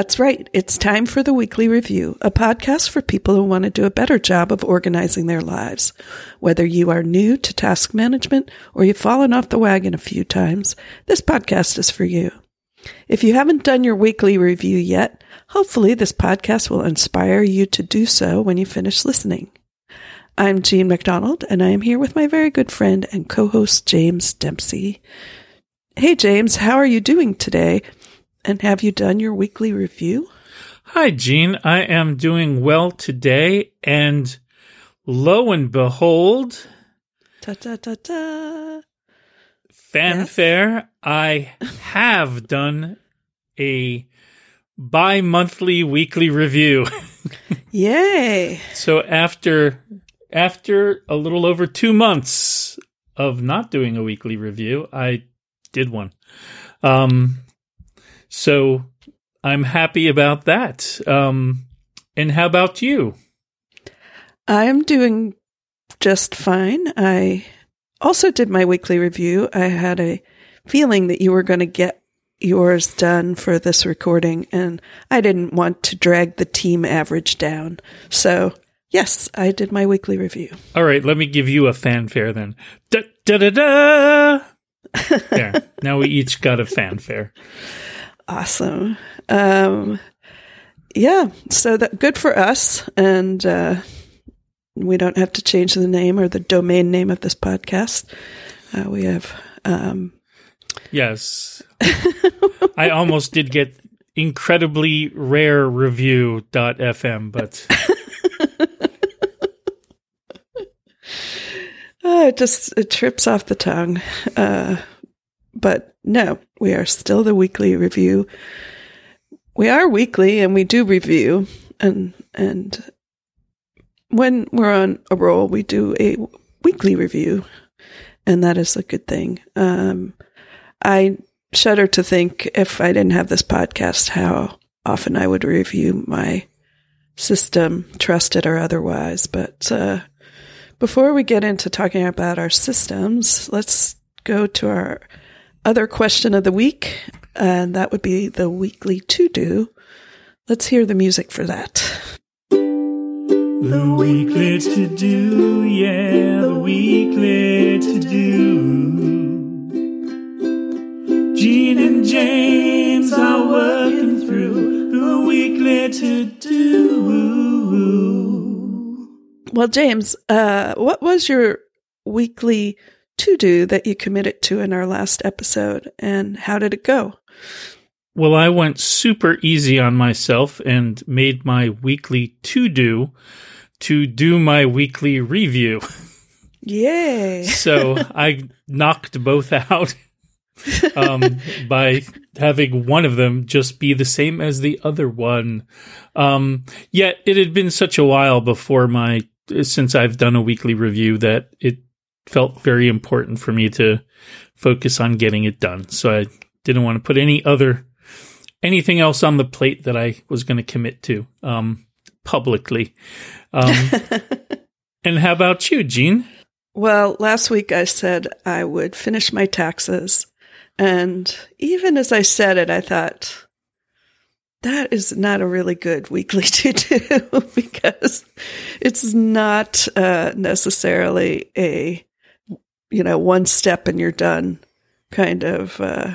That's right. It's time for the Weekly Review, a podcast for people who want to do a better job of organizing their lives. Whether you are new to task management or you've fallen off the wagon a few times, this podcast is for you. If you haven't done your weekly review yet, hopefully this podcast will inspire you to do so when you finish listening. I'm Jean MacDonald, and I am here with my very good friend and co-host James Dempsey. Hey James, how are you doing today? And have you done your weekly review? Hi, Jean. I am doing well today, and lo and behold, ta ta ta ta, fanfare. Yes. I have done a bi-monthly weekly review. Yay! So after after a little over 2 months of not doing a weekly review, I did one. Um so I'm happy about that. Um and how about you? I'm doing just fine. I also did my weekly review. I had a feeling that you were going to get yours done for this recording, and I didn't want to drag the team average down. So, yes, I did my weekly review. All right, let me give you a fanfare then. Da da da da. there. Now we each got a fanfare. Awesome. Um, yeah, so that good for us, and uh, we don't have to change the name or the domain name of this podcast. Uh, we have. Um, yes. I almost did get incredibly rare review.fm, but. uh, it just it trips off the tongue. Uh, but no, we are still the weekly review. We are weekly and we do review and and when we're on a roll, we do a weekly review, and that is a good thing. Um, I shudder to think if I didn't have this podcast, how often I would review my system, trusted or otherwise. But uh, before we get into talking about our systems, let's go to our other question of the week, and that would be the weekly to do. Let's hear the music for that. The weekly to do, yeah, the weekly to do. Jean and James are working through the weekly to do. Well, James, uh, what was your weekly to do that you committed to in our last episode, and how did it go? Well, I went super easy on myself and made my weekly to do to do my weekly review. Yay. so I knocked both out um, by having one of them just be the same as the other one. Um, yet it had been such a while before my, since I've done a weekly review that it felt very important for me to focus on getting it done. So I didn't want to put any other, anything else on the plate that I was going to commit to. Um, publicly. Um, and how about you, Jean? Well, last week I said I would finish my taxes. And even as I said it, I thought, that is not a really good weekly to do because it's not uh, necessarily a, you know, one step and you're done kind of uh,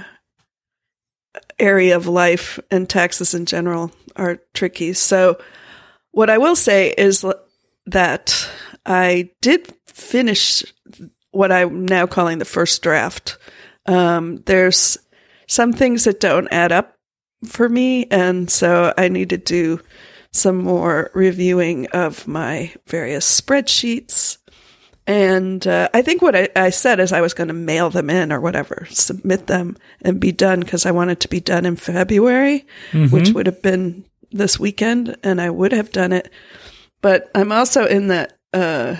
area of life. And taxes in general are tricky. So what I will say is that I did finish what I'm now calling the first draft. Um, there's some things that don't add up for me, and so I need to do some more reviewing of my various spreadsheets. And uh, I think what I, I, said is I was going to mail them in or whatever, submit them and be done because I wanted to be done in February, mm-hmm. which would have been this weekend and I would have done it. But I'm also in that uh,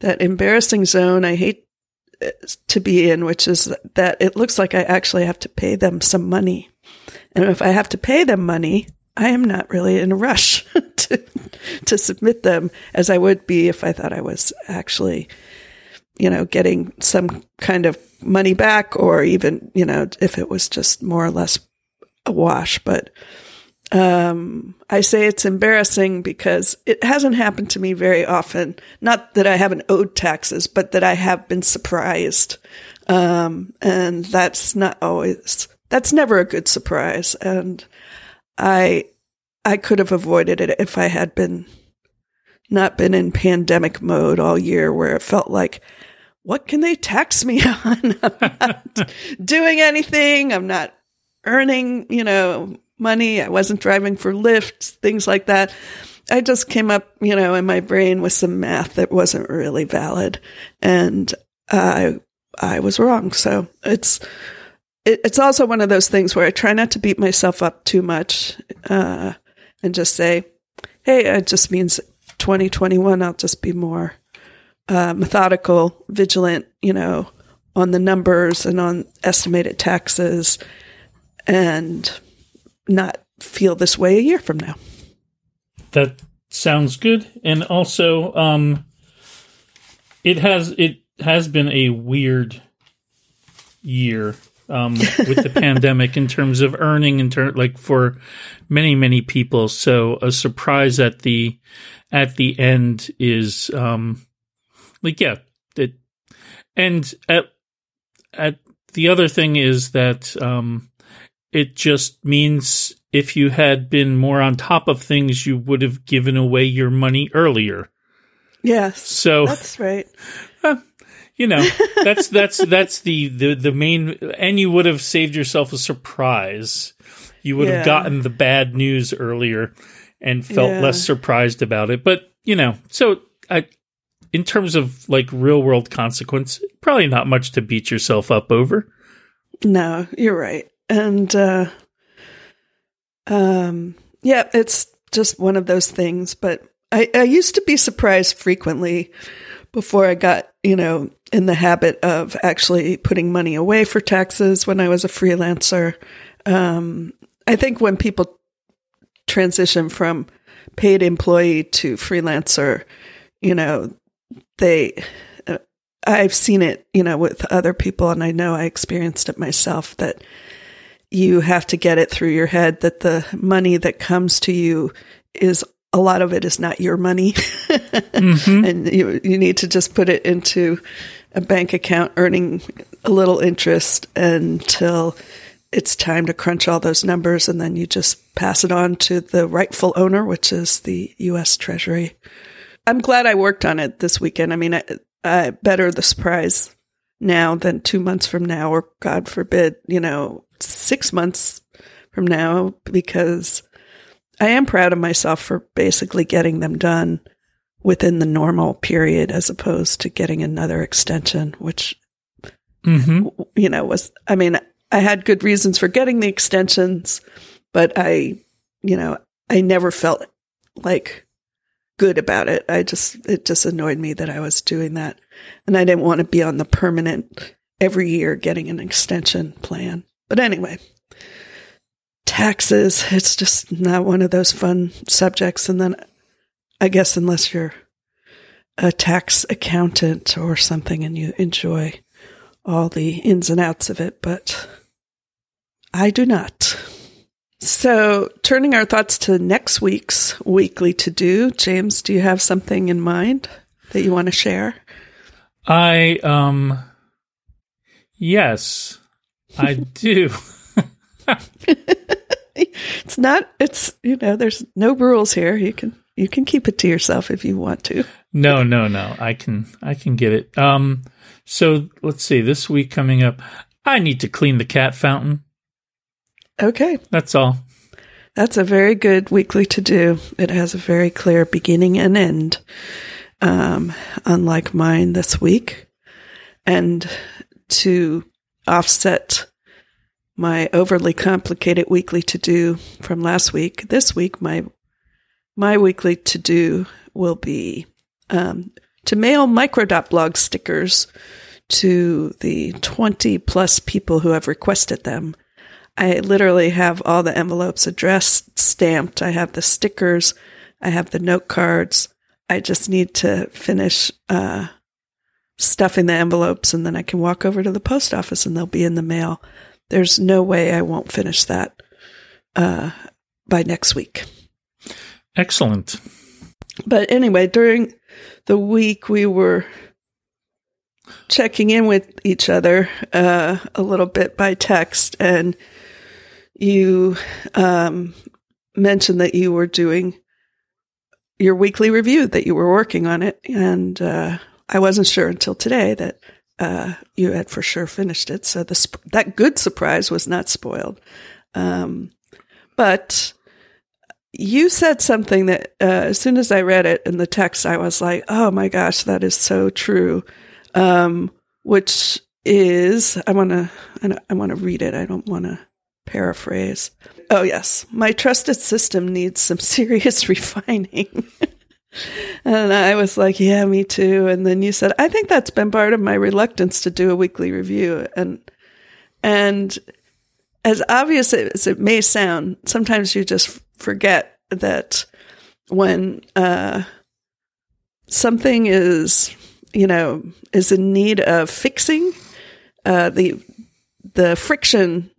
that embarrassing zone I hate uh, to be in, which is that it looks like I actually have to pay them some money. And if I have to pay them money, I am not really in a rush to to submit them as I would be if I thought I was actually, you know, getting some kind of money back or even, you know, if it was just more or less a wash, but um, I say it's embarrassing because it hasn't happened to me very often. Not that I haven't owed taxes, but that I have been surprised. Um, and that's not always, that's never a good surprise. And I, I could have avoided it if I had been not been in pandemic mode all year where it felt like, what can they tax me on? I'm not doing anything. I'm not earning, you know, money. I wasn't driving for Lyft, things like that. I just came up, you know, in my brain with some math that wasn't really valid. And I, I was wrong. So it's, it, it's also one of those things where I try not to beat myself up too much, uh, and just say, Hey, it just means 2021. I'll just be more, uh, methodical, vigilant, you know, on the numbers and on estimated taxes and not feel this way a year from now. That sounds good. And also, um, it has it has been a weird year um, with the pandemic in terms of earning in turn like for many many people. So a surprise at the at the end is um, like yeah it and at at the other thing is that um, it just means if you had been more on top of things, you would have given away your money earlier. Yes. So that's right. You know, that's that's that's the, the the main and you would have saved yourself a surprise. You would Yeah. have gotten the bad news earlier and felt Yeah. less surprised about it. But, you know, so I in terms of like real world consequence, probably not much to beat yourself up over. No, you're right. And uh um yeah, it's just one of those things, but I I used to be surprised frequently before I got, you know, in the habit of actually putting money away for taxes when I was a freelancer. Um I think when people transition from paid employee to freelancer, you know, they uh, I've seen it, you know, with other people and I know I experienced it myself that you have to get it through your head that the money that comes to you is a lot of it is not your money mm-hmm. and you you need to just put it into a bank account earning a little interest until it's time to crunch all those numbers and then you just pass it on to the rightful owner which is the US Treasury. I'm glad I worked on it this weekend. I mean, I, I better the surprise now than two months from now, or God forbid, you know, six months from now, because I am proud of myself for basically getting them done within the normal period as opposed to getting another extension, which, Mm-hmm. you know, was, I mean, I had good reasons for getting the extensions, but I, you know, I never felt like good about it. I just, it just annoyed me that I was doing that. And I didn't want to be on the permanent every year getting an extension plan. But anyway, taxes, it's just not one of those fun subjects. And then I guess unless you're a tax accountant or something and you enjoy all the ins and outs of it, but I do not. So, turning our thoughts to next week's weekly to do, James, do you have something in mind that you want to share? I um yes, I do. It's not it's you know, there's no rules here. You can you can keep it to yourself if you want to. No, no, no. I can I can get it. Um so let's see, this week coming up, I need to clean the cat fountain. Okay. That's all. That's a very good weekly to do. It has a very clear beginning and end, um, unlike mine this week. And to offset my overly complicated weekly to do from last week, this week my my weekly to do will be um, to mail Micro.blog stickers to the 20 plus people who have requested them. I literally have all the envelopes addressed, stamped. I have the stickers. I have the note cards. I just need to finish uh, stuffing the envelopes and then I can walk over to the post office and they'll be in the mail. There's no way I won't finish that uh, by next week. Excellent. But anyway, during the week, we were checking in with each other uh, a little bit by text, and you um, mentioned that you were doing your weekly review, that you were working on it, and uh, I wasn't sure until today that uh, you had for sure finished it. So the that good surprise was not spoiled. Um, but you said something that uh, as soon as I read it in the text, I was like, "Oh my gosh, that is so true." Um, which is, I want to, I want to read it. I don't want to paraphrase. Oh yes, my trusted system needs some serious refining. and I was like, "Yeah, me too." And then you said, "I think that's been part of my reluctance to do a weekly review." And and as obvious as it may sound, sometimes you just forget that when uh, something is, you know, is in need of fixing, uh, the the friction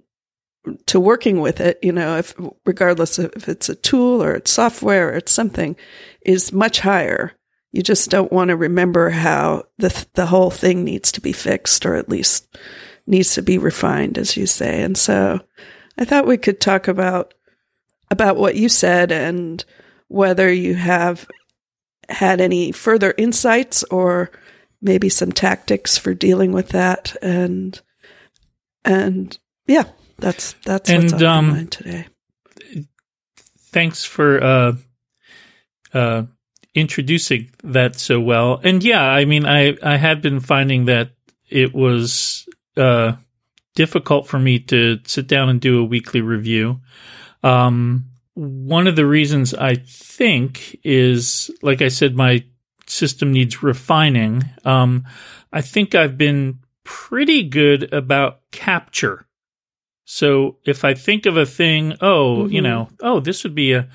to working with it, you know, if regardless of if it's a tool or it's software or it's something, is much higher. You just don't want to remember how the the whole thing needs to be fixed, or at least needs to be refined, as you say. And so, I thought we could talk about about what you said and whether you have had any further insights or maybe some tactics for dealing with that and and yeah that's that's and, what's on um, my mind today Thanks for uh, uh, introducing that so well. And yeah, I mean, I I had been finding that it was uh, difficult for me to sit down and do a weekly review. Um, one of the reasons I think is, like I said, my system needs refining. Um, I think I've been pretty good about capture. So if I think of a thing, oh, you Mhm. know, oh, this would be a,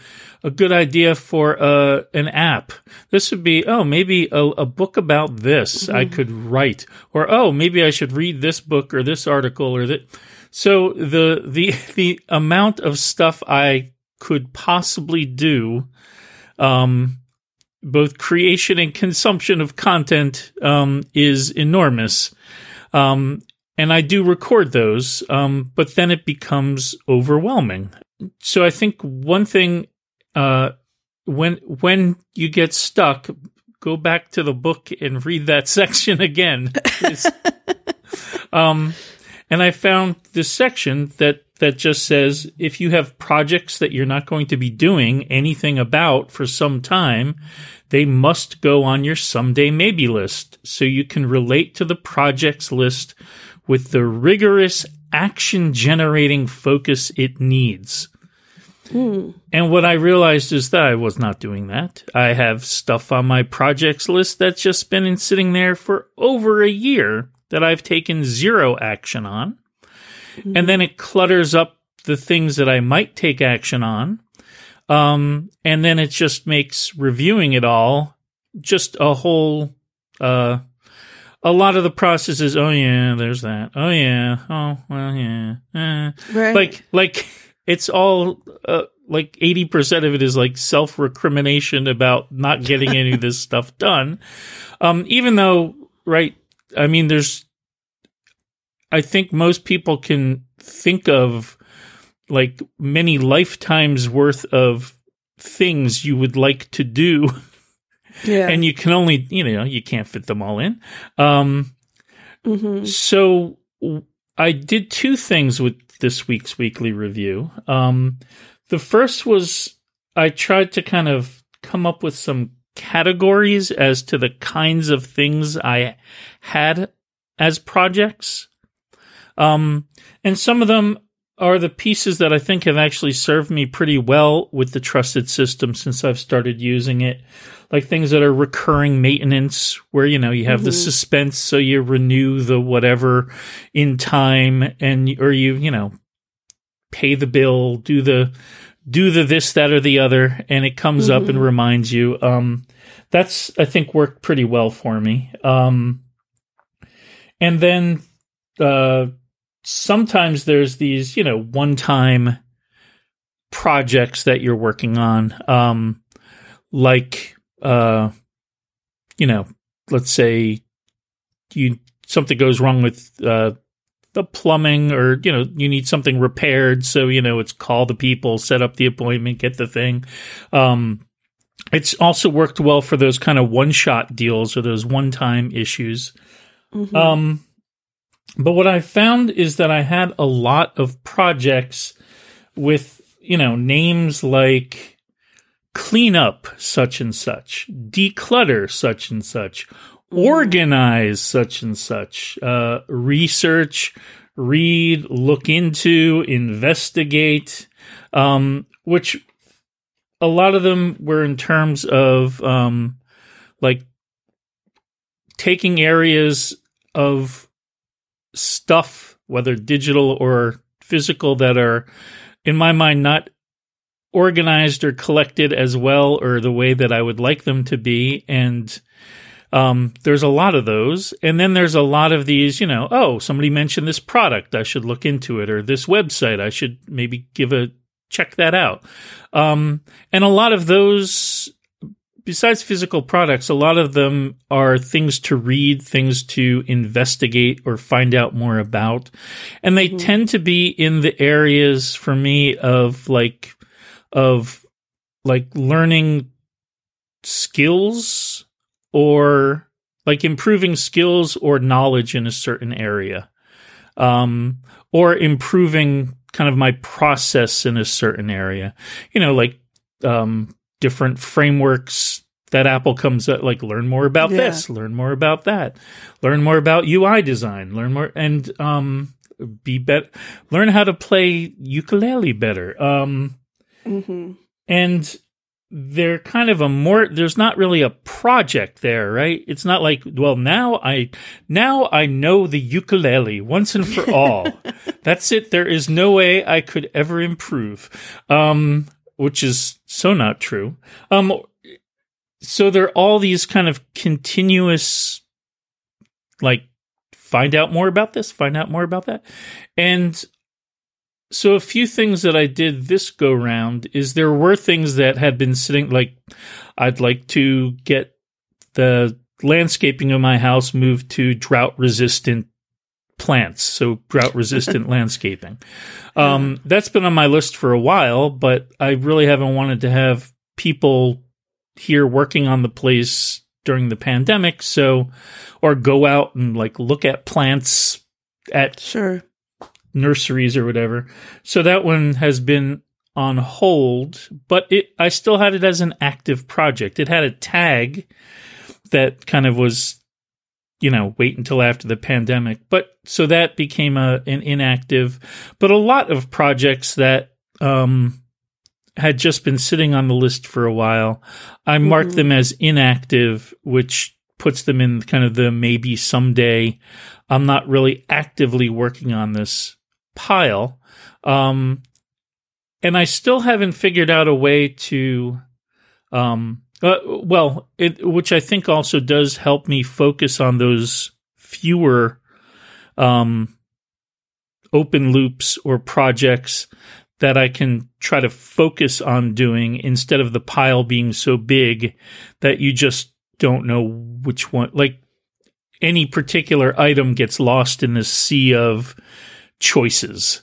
a good idea for uh, an app. This would be, oh, maybe a, a book about this I could write, or oh, maybe I should read this book or this article or that. So the the the amount of stuff I could possibly do, um, both creation and consumption of content, um, is enormous. Um, and I do record those, um, but then it becomes overwhelming. So I think one thing, uh, when when you get stuck, go back to the book and read that section again. Um, and I found this section that that just says if you have projects that you're not going to be doing anything about for some time, they must go on your someday maybe list so you can relate to the projects list with the rigorous action generating focus it needs. And what I realized is that I was not doing that. I have stuff on my projects list that's just been sitting there for over a year that I've taken zero action on. And then it clutters up the things that I might take action on. Um, and then it just makes reviewing it all just a whole, uh, a lot of the process is, oh yeah, there's that. Oh yeah. Oh, well, yeah. Eh right like like it's all uh, like 80% of it is like self recrimination about not getting any of this stuff done um even though right i mean there's i think most people can think of like many lifetimes worth of things you would like to do yeah and you can only you know you can't fit them all in um hmm so I did two things with this week's weekly review. Um, the first was I tried to kind of come up with some categories as to the kinds of things I had as projects. Um, and some of them are the pieces that I think have actually served me pretty well with the trusted system since I've started using it. Like things that are recurring maintenance where, you know, you have the Mhm. suspense. So you renew the whatever in time and, or you, you know, pay the bill, do the, do the this, that, or the other, and it comes up and Mhm. reminds you. Um, that's, I think worked pretty well for me. Um, and then, uh, sometimes there's these, you know, one time projects that you're working on, um, like uh, you know, let's say you something goes wrong with uh, the plumbing, or you know, you need something repaired. So you know, it's call the people, set up the appointment, get the thing. Um, it's also worked well for those kind of one shot deals or those one time issues. Mhm. Um, but what I found is that I had a lot of projects with, you know, names like clean up such and such, declutter such and such, organize such and such, uh, research, read, look into, investigate, um, which a lot of them were in terms of, um, like taking areas of stuff, whether digital or physical, that are, in my mind, not organized or collected as well or the way that I would like them to be. And um, there's a lot of those. And then there's a lot of these, you know, oh, somebody mentioned this product. I should look into it, or this website. I should maybe give a check that out. Um, and a lot of those besides physical products, a lot of them are things to read, things to investigate or find out more about. And they tend to be in the areas for me of like, of like learning skills or like improving skills or knowledge in a certain area. Um, or improving kind of my process in a certain area. You know, like, um, different frameworks that Apple comes up, like learn more about Yeah. this, learn more about that, learn more about UI design, learn more and um be better, learn how to play ukulele better. Um Mhm. and they're kind of a more there's not really a project there right? It's not like well now i now i know the ukulele once and for all. That's it. There is no way i could ever improve um which is so not true. Um so there are all these kind of continuous like find out more about this find out more about that. And so a few things that I did this go round is there were things that had been sitting like I'd like to get the landscaping of my house moved to drought resistant plants, so drought resistant landscaping. Um, that's been on my list for a while, but I really haven't wanted to have people here working on the place during the pandemic, so or go out and like look at plants at Sure. Nurseries or whatever. So that one has been on hold, but it I still had it as an active project. It had a tag that kind of was you know, wait until after the pandemic. But so that became a an inactive, but a lot of projects that um had just been sitting on the list for a while. I marked Mhm. them as inactive, which puts them in kind of the maybe someday. I'm not really actively working on this pile. Um, and I still haven't figured out a way to, um, uh, well, it, which I think also does help me focus on those fewer, um, open loops or projects that I can try to focus on doing instead of the pile being so big that you just don't know which one, like any particular item gets lost in this sea of choices.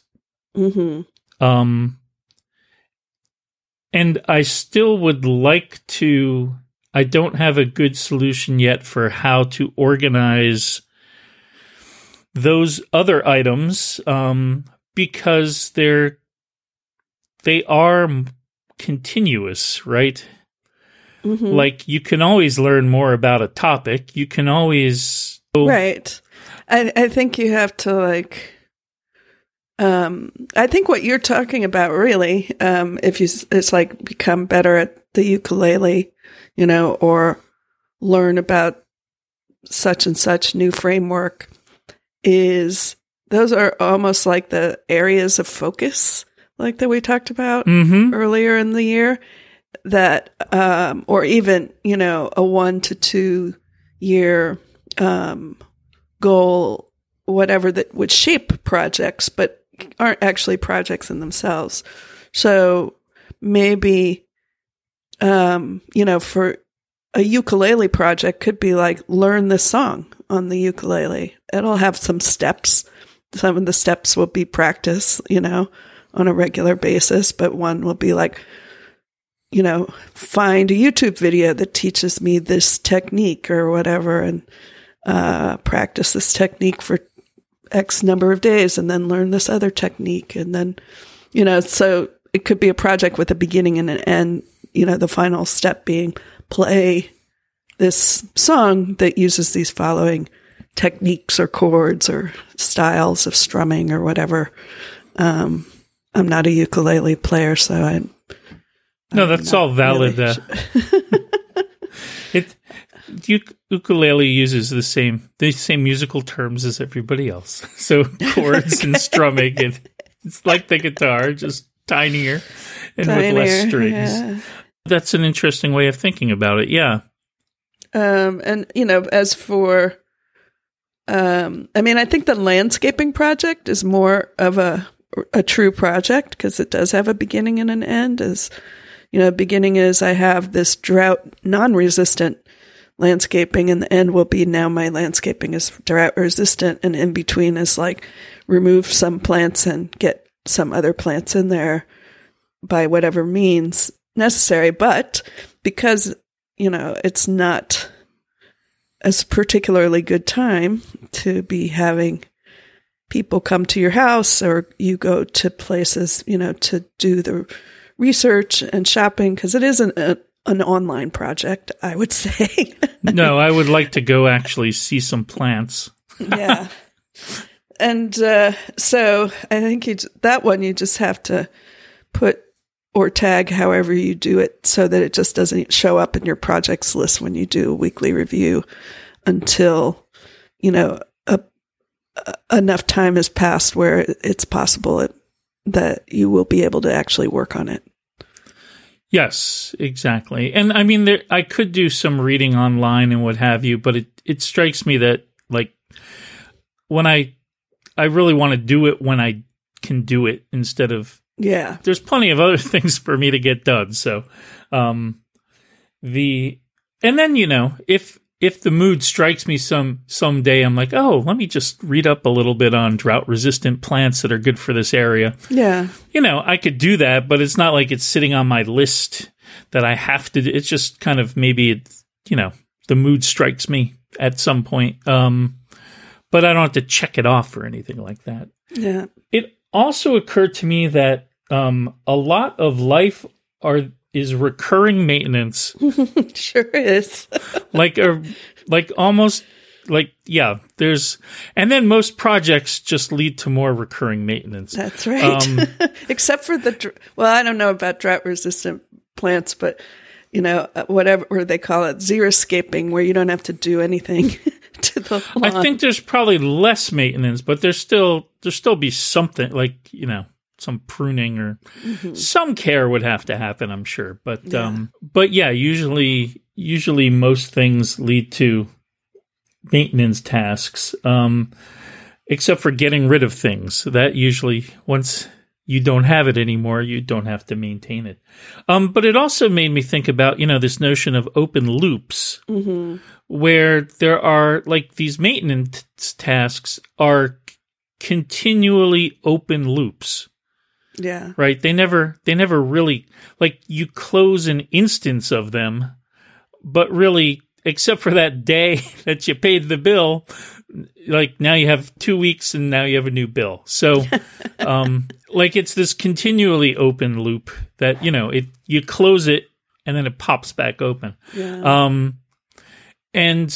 hmm Um, and I still would like to, I don't have a good solution yet for how to organize those other items, um, because they're, they are continuous, right? hmm Like you can always learn more about a topic. You can always, Right. I I think you have to like um I think what you're talking about really um if you it's like become better at the ukulele, you know, or learn about such and such new framework is those are almost like the areas of focus like that we talked about mm-hmm. earlier in the year that um or even you know a 1 to 2 year um goal whatever that would shape projects but aren't actually projects in themselves so maybe, um, you know, for a ukulele project could be like learn this song on the ukulele. It'll have some steps. Some of the steps will be practice, you know, on a regular basis, but one will be like, you know, find a YouTube video that teaches me this technique or whatever and uh, practice this technique for X number of days and then learn this other technique. And then, you know, so it could be a project with a beginning and an end, you know, the final step being play this song that uses these following techniques or chords or styles of strumming or whatever. Um, I'm not a ukulele player, so I. No, that's all valid. really uh, it uk- ukulele uses the same the same musical terms as everybody else. So chords and strumming, and it's like the guitar, just tinier and with less strings. yeah. That's an interesting way of thinking about it. Yeah. Um, and you know, as for, um, I mean, I think the landscaping project is more of a a true project because it does have a beginning and an end. As you know, beginning is I have this drought non-resistant landscaping, and the end will be now my landscaping is drought resistant, and in between is like remove some plants and get some other plants in there by whatever means necessary. But because you know, it's not a particularly good time to be having people come to your house or you go to places, you know, to do the research and shopping because it isn't a, an online project, I would say. No, I would like to go actually see some plants. yeah. And uh, so I think you, that one you just have to put or tag however you do it so that it just doesn't show up in your projects list when you do a weekly review until, you know, a, a, enough time has passed where it's possible it, that you will be able to actually work on it. Yes, exactly. And I mean, there, I could do some reading online and what have you, but it, it strikes me that like when I, I really want to do it when I can do it instead of, Yeah. there's plenty of other things for me to get done. So, um, the, and then, you know, if, if the mood strikes me some someday, I'm like, oh, let me just read up a little bit on drought resistant plants that are good for this area Yeah. you know, I could do that, but it's not like it's sitting on my list that I have to do. It's just kind of maybe it's, you know, the mood strikes me at some point. Um, but I don't have to check it off or anything like that. Yeah. It also occurred to me that, um, a lot of life are, is recurring maintenance, sure is. like a, like almost like, yeah, there's, and then most projects just lead to more recurring maintenance. That's right. Um, Except for the, well, I don't know about drought resistant plants, but you know, uh, whatever they call it, xeriscaping, where you don't have to do anything to the lawn. I think there's probably less maintenance, but there's still there still be something like you know some pruning or some care would have to happen. I'm sure, but um, but yeah, usually usually most things lead to maintenance tasks, um, except for getting rid of things. That usually once you don't have it anymore, you don't have to maintain it. Um, but it also made me think about you know this notion of open loops where there are like these maintenance tasks are continually open loops yeah, right? They never they never really like you close an instance of them but really except for that day that you paid the bill like now you have 2 weeks and now you have a new bill. So um like it's this continually open loop that you know it you close it and then it pops back open. Yeah, um, and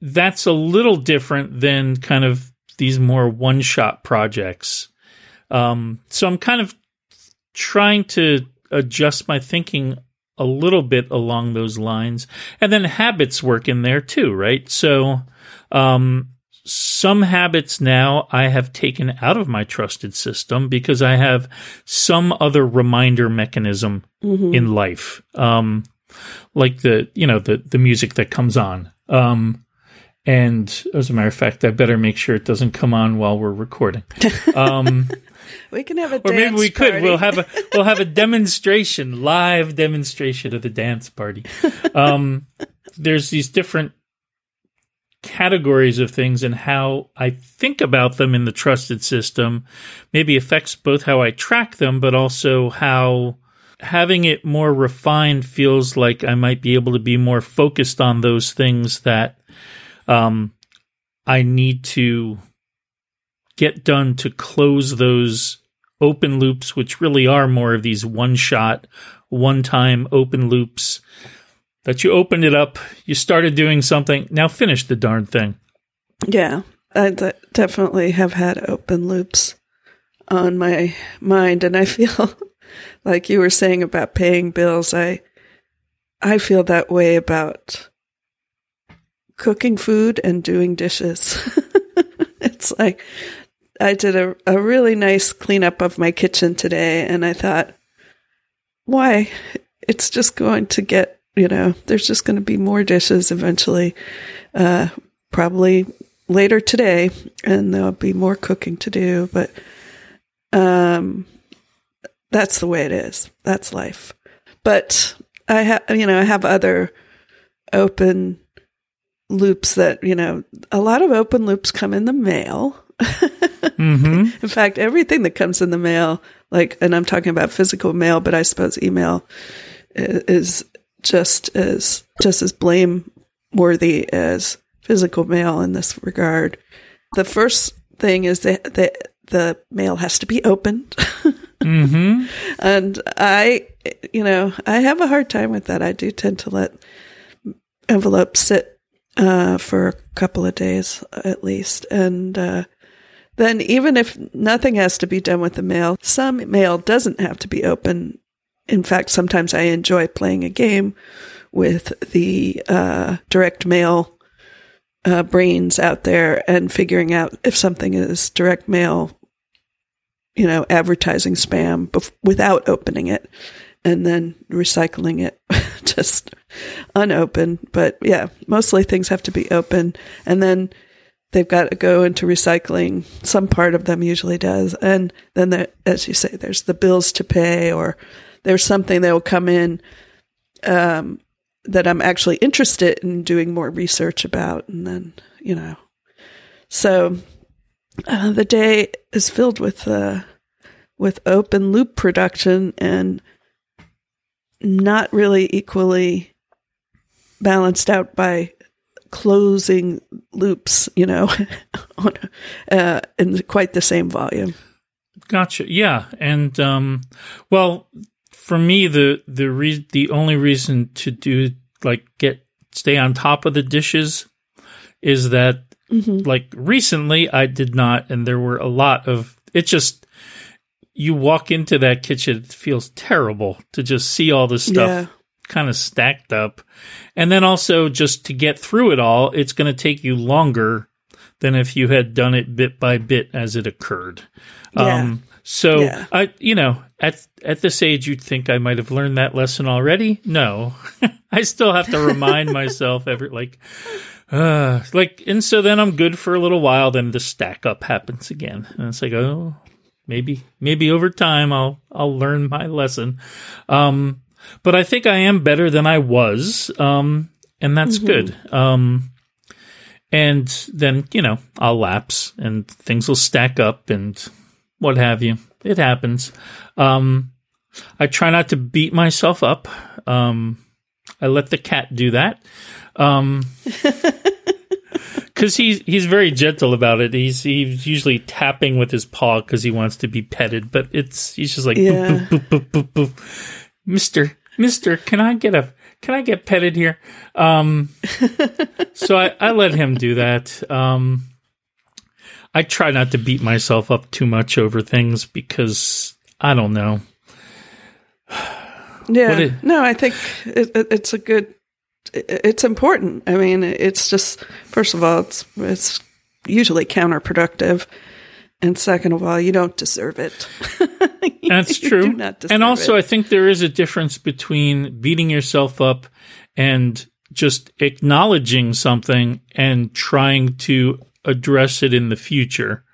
that's a little different than kind of these more one shot projects. Um, so I'm kind of trying to adjust my thinking a little bit along those lines. And then habits work in there too, right? So, um, some habits now I have taken out of my trusted system because I have some other reminder mechanism in life. Um, like the, you know, the, the music that comes on. Um, and as a matter of fact, I better make sure it doesn't come on while we're recording. Um, We can have a or maybe we could. party. We'll have a we'll have a demonstration, live demonstration of the dance party. Um, there's these different categories of things and how I think about them in the trusted system maybe affects both how I track them, but also how having it more refined feels like I might be able to be more focused on those things that um, I need to get done to close those open loops, which really are more of these one shot, one time open loops that you opened it up, you started doing something, now finish the darn thing. Yeah, I definitely have had open loops on my mind, and I feel like you were saying about paying bills. I I feel that way about cooking food and doing dishes. it's like I did a, a really nice cleanup of my kitchen today, and I thought, why? It's just going to get you know, there's just going to be more dishes eventually, uh, probably later today, and there'll be more cooking to do. But um, that's the way it is. That's life. But I have, you know, I have other open loops that you know, a lot of open loops come in the mail. Mm-hmm. In fact, everything that comes in the mail, like, and I'm talking about physical mail, but I suppose email is just as just as blameworthy as physical mail in this regard. The first thing is that the the mail has to be opened, Mm-hmm. and I, you know, I have a hard time with that. I do tend to let envelopes sit uh, for a couple of days at least, and uh, then even if nothing has to be done with the mail, some mail doesn't have to be open. In fact, sometimes I enjoy playing a game with the uh, direct mail uh, brains out there and figuring out if something is direct mail, you know, advertising spam bef- without opening it and then recycling it just unopened. But yeah, mostly things have to be open and then they've got to go into recycling. Some part of them usually does. And then, as you say, there's the bills to pay or there's something that will come in um, that I'm actually interested in doing more research about. And then, you know, so uh, the day is filled with uh, with open loop production and not really equally balanced out by closing loops, you know, on, uh, in quite the same volume. Gotcha. Yeah, and um, well, for me, the the re- the only reason to do like get stay on top of the dishes is that like recently I did not, and there were a lot of it. Just you walk into that kitchen, it feels terrible to just see all this stuff Yeah. Kind of stacked up, and then also just to get through it all, it's going to take you longer than if you had done it bit by bit as it occurred. Yeah. Um, so Yeah. I, you know, at at this age, you'd think I might have learned that lesson already. No, I still have to remind myself every like, uh, like, and so then I'm good for a little while. Then the stack up happens again, and it's like, oh, maybe maybe over time I'll I'll learn my lesson. Um, but I think I am better than I was, um, and that's good. Um, and then you know I'll lapse, and things will stack up, and what have you. It happens. Um, I try not to beat myself up. Um, I let the cat do that. Um, because he's he's very gentle about it. He's he's usually tapping with his paw because he wants to be petted, but it's he's just like Yeah. boop, boop, boop, boop, boop, boop. Mister Mister, can I get a can I get petted here? Um, so I I let him do that. Um, I try not to beat myself up too much over things because I don't know. Yeah. Is- no, I think it, it, it's a good. it- It's important. I mean, it's just first of all, it's it's usually counterproductive, and second of all, you don't deserve it. That's true. do not deserve and also, it. I think there is a difference between beating yourself up and just acknowledging something and trying to address it in the future,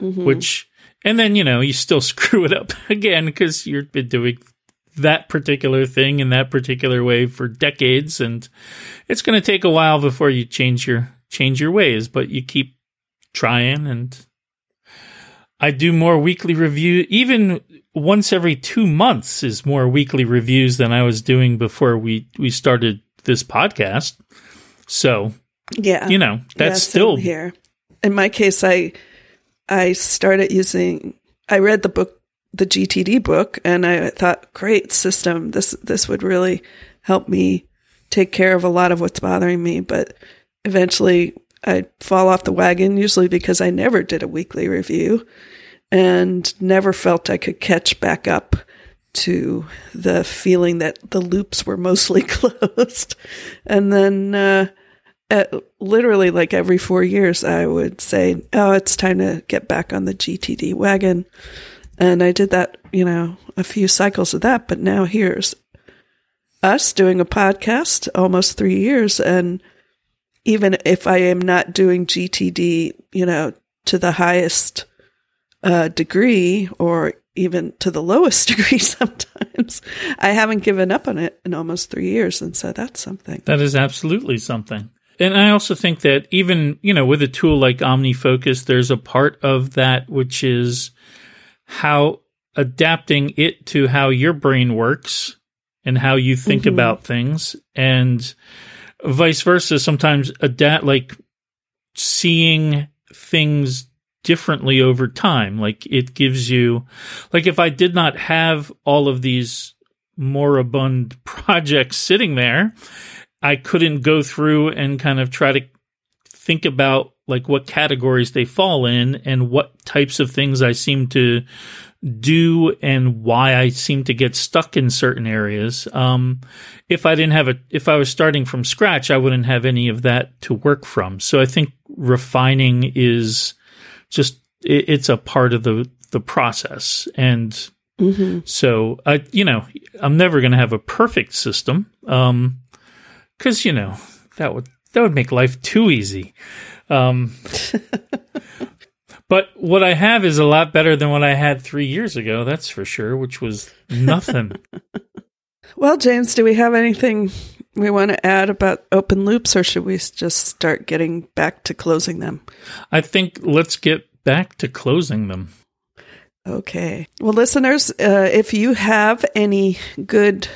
Mm-hmm. which and then you know you still screw it up again because you've been doing that particular thing in that particular way for decades, and it's going to take a while before you change your change your ways. But you keep trying, and I do more weekly review. Even once every two months is more weekly reviews than I was doing before we we started this podcast. So Yeah. you know that's Yeah, still here. In my case, I I started using. I read the book, the GTD book, and I thought, great system. This this would really help me take care of a lot of what's bothering me. But eventually, I'd fall off the wagon, usually because I never did a weekly review and never felt I could catch back up to the feeling that the loops were mostly closed. And then, uh, at literally like every four years, I would say, Oh, it's time to get back on the GTD wagon. And I did that, you know, a few cycles of that. But now here's us doing a podcast almost three years. And even if I am not doing GTD, you know, to the highest uh, degree or even to the lowest degree sometimes, I haven't given up on it in almost three years. And so that's something. That is absolutely something. And I also think that even, you know, with a tool like OmniFocus, there's a part of that which is how adapting it to how your brain works and how you think Mhm. about things and vice versa. Sometimes adapt, like seeing things differently over time. Like it gives you, like if I did not have all of these moribund projects sitting there, I couldn't go through and kind of try to think about like what categories they fall in and what types of things I seem to do and why I seem to get stuck in certain areas. Um, if I didn't have a, if I was starting from scratch, I wouldn't have any of that to work from. So I think refining is just, it, it's a part of the, the process. And hmm so I, you know, I'm never going to have a perfect system. Um, cause you know, that would, that would make life too easy. Um, but what I have is a lot better than what I had three years ago. That's for sure, which was nothing. Well, James, do we have anything we want to add about open loops or should we just start getting back to closing them? I think let's get back to closing them. Okay. Well, listeners, uh, if you have any good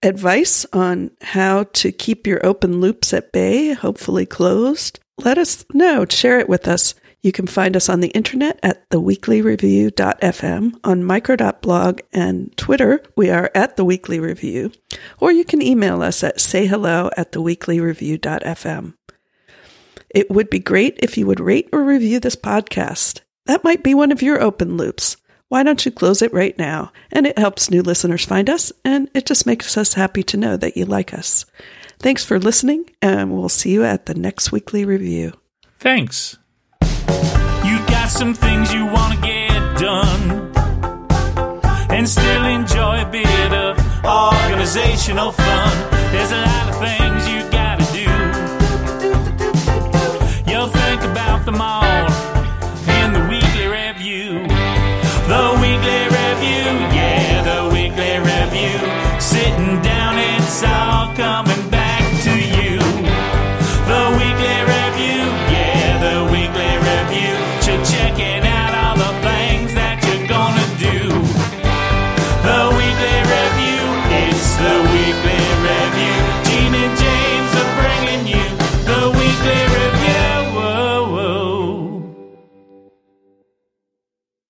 advice on how to keep your open loops at bay, hopefully closed, let us know. Share it with us. You can find us on the internet at theweeklyreview.fm, on micro.blog, and Twitter, we are at the Weekly Review, or you can email us at sayhello at theweeklyreview.fm. It would be great if you would rate or review this podcast. That might be one of your open loops. Why don't you close it right now? And it helps new listeners find us, and it just makes us happy to know that you like us. Thanks for listening, and we'll see you at the next weekly review. Thanks. Got some things you want to get done and still enjoy a bit of organizational fun. There's a lot of things you got to do. You'll think about them all in the weekly review. The weekly review, yeah, the weekly review. Sitting down, all